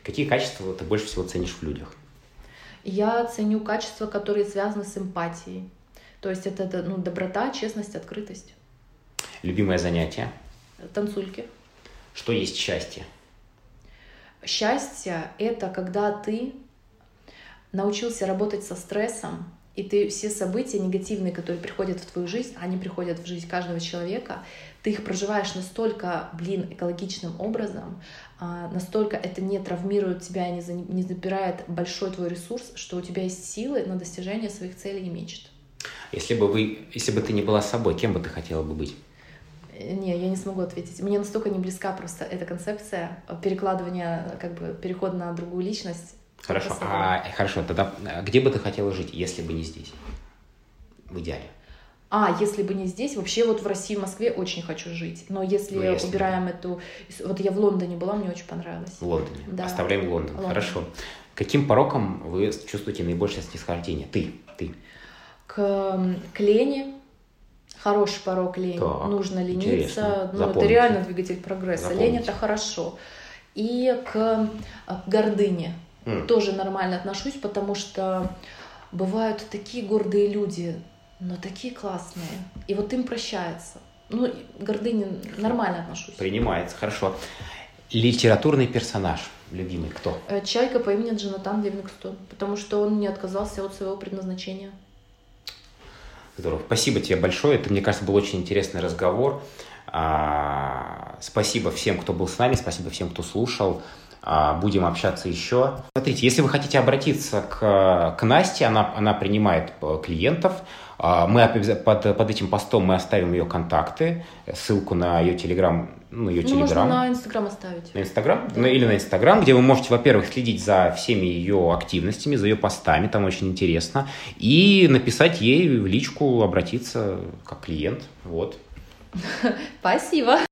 Какие качества ты больше всего ценишь в людях? Я ценю качества, которые связаны с эмпатией. То есть это, это ну, доброта, честность, открытость. Любимое занятие? Танцульки. Что есть счастье? Счастье — это когда ты научился работать со стрессом, и ты все события негативные, которые приходят в твою жизнь, они приходят в жизнь каждого человека, ты их проживаешь настолько, блин, экологичным образом, а, настолько это не травмирует тебя и не забирает большой твой ресурс, что у тебя есть силы на достижение своих целей и мечт. Если бы, вы, если бы ты не была собой, кем бы ты хотела бы быть? Не, я не смогу ответить. Мне настолько не близка просто эта концепция перекладывания, как бы переход на другую личность. Хорошо, а, хорошо, тогда а, где бы ты хотела жить, если бы не здесь? В идеале. А, если бы не здесь, вообще вот в России, в Москве очень хочу жить. Но если, ну, если убираем бы. эту... Вот я в Лондоне была, мне очень понравилось. В Лондоне. Да. Оставляем Лондон. Лондон. Хорошо. Каким пороком вы чувствуете наибольшее снисхождение? Ты, ты. К, к лени, хороший порог лень. Так, Нужно лениться. Ну, это реально двигатель прогресса. Запомните. Лень это хорошо. И к, к гордыне mm. тоже нормально отношусь, потому что бывают такие гордые люди, но такие классные. И вот им прощается. Ну, гордыне нормально отношусь. Принимается, хорошо. Литературный персонаж любимый кто? Э, Чайка по имени Джонатан Ливингстон, потому что он не отказался от своего предназначения. Здорово. Спасибо тебе большое. Это, мне кажется, был очень интересный разговор. А, спасибо всем, кто был с нами, спасибо всем, кто слушал. А, будем общаться еще. Смотрите, если вы хотите обратиться к, к Насте, она, она принимает э, клиентов. А, мы под, под этим постом мы оставим ее контакты, ссылку на ее телеграм, ну, ее ну, телеграм. Можно на Инстаграм оставить. На Инстаграм? Да. Ну, или на Инстаграм, где вы можете, во-первых, следить за всеми ее активностями, за ее постами, там очень интересно, и написать ей в личку, обратиться как клиент. Вот. [laughs] Спасибо.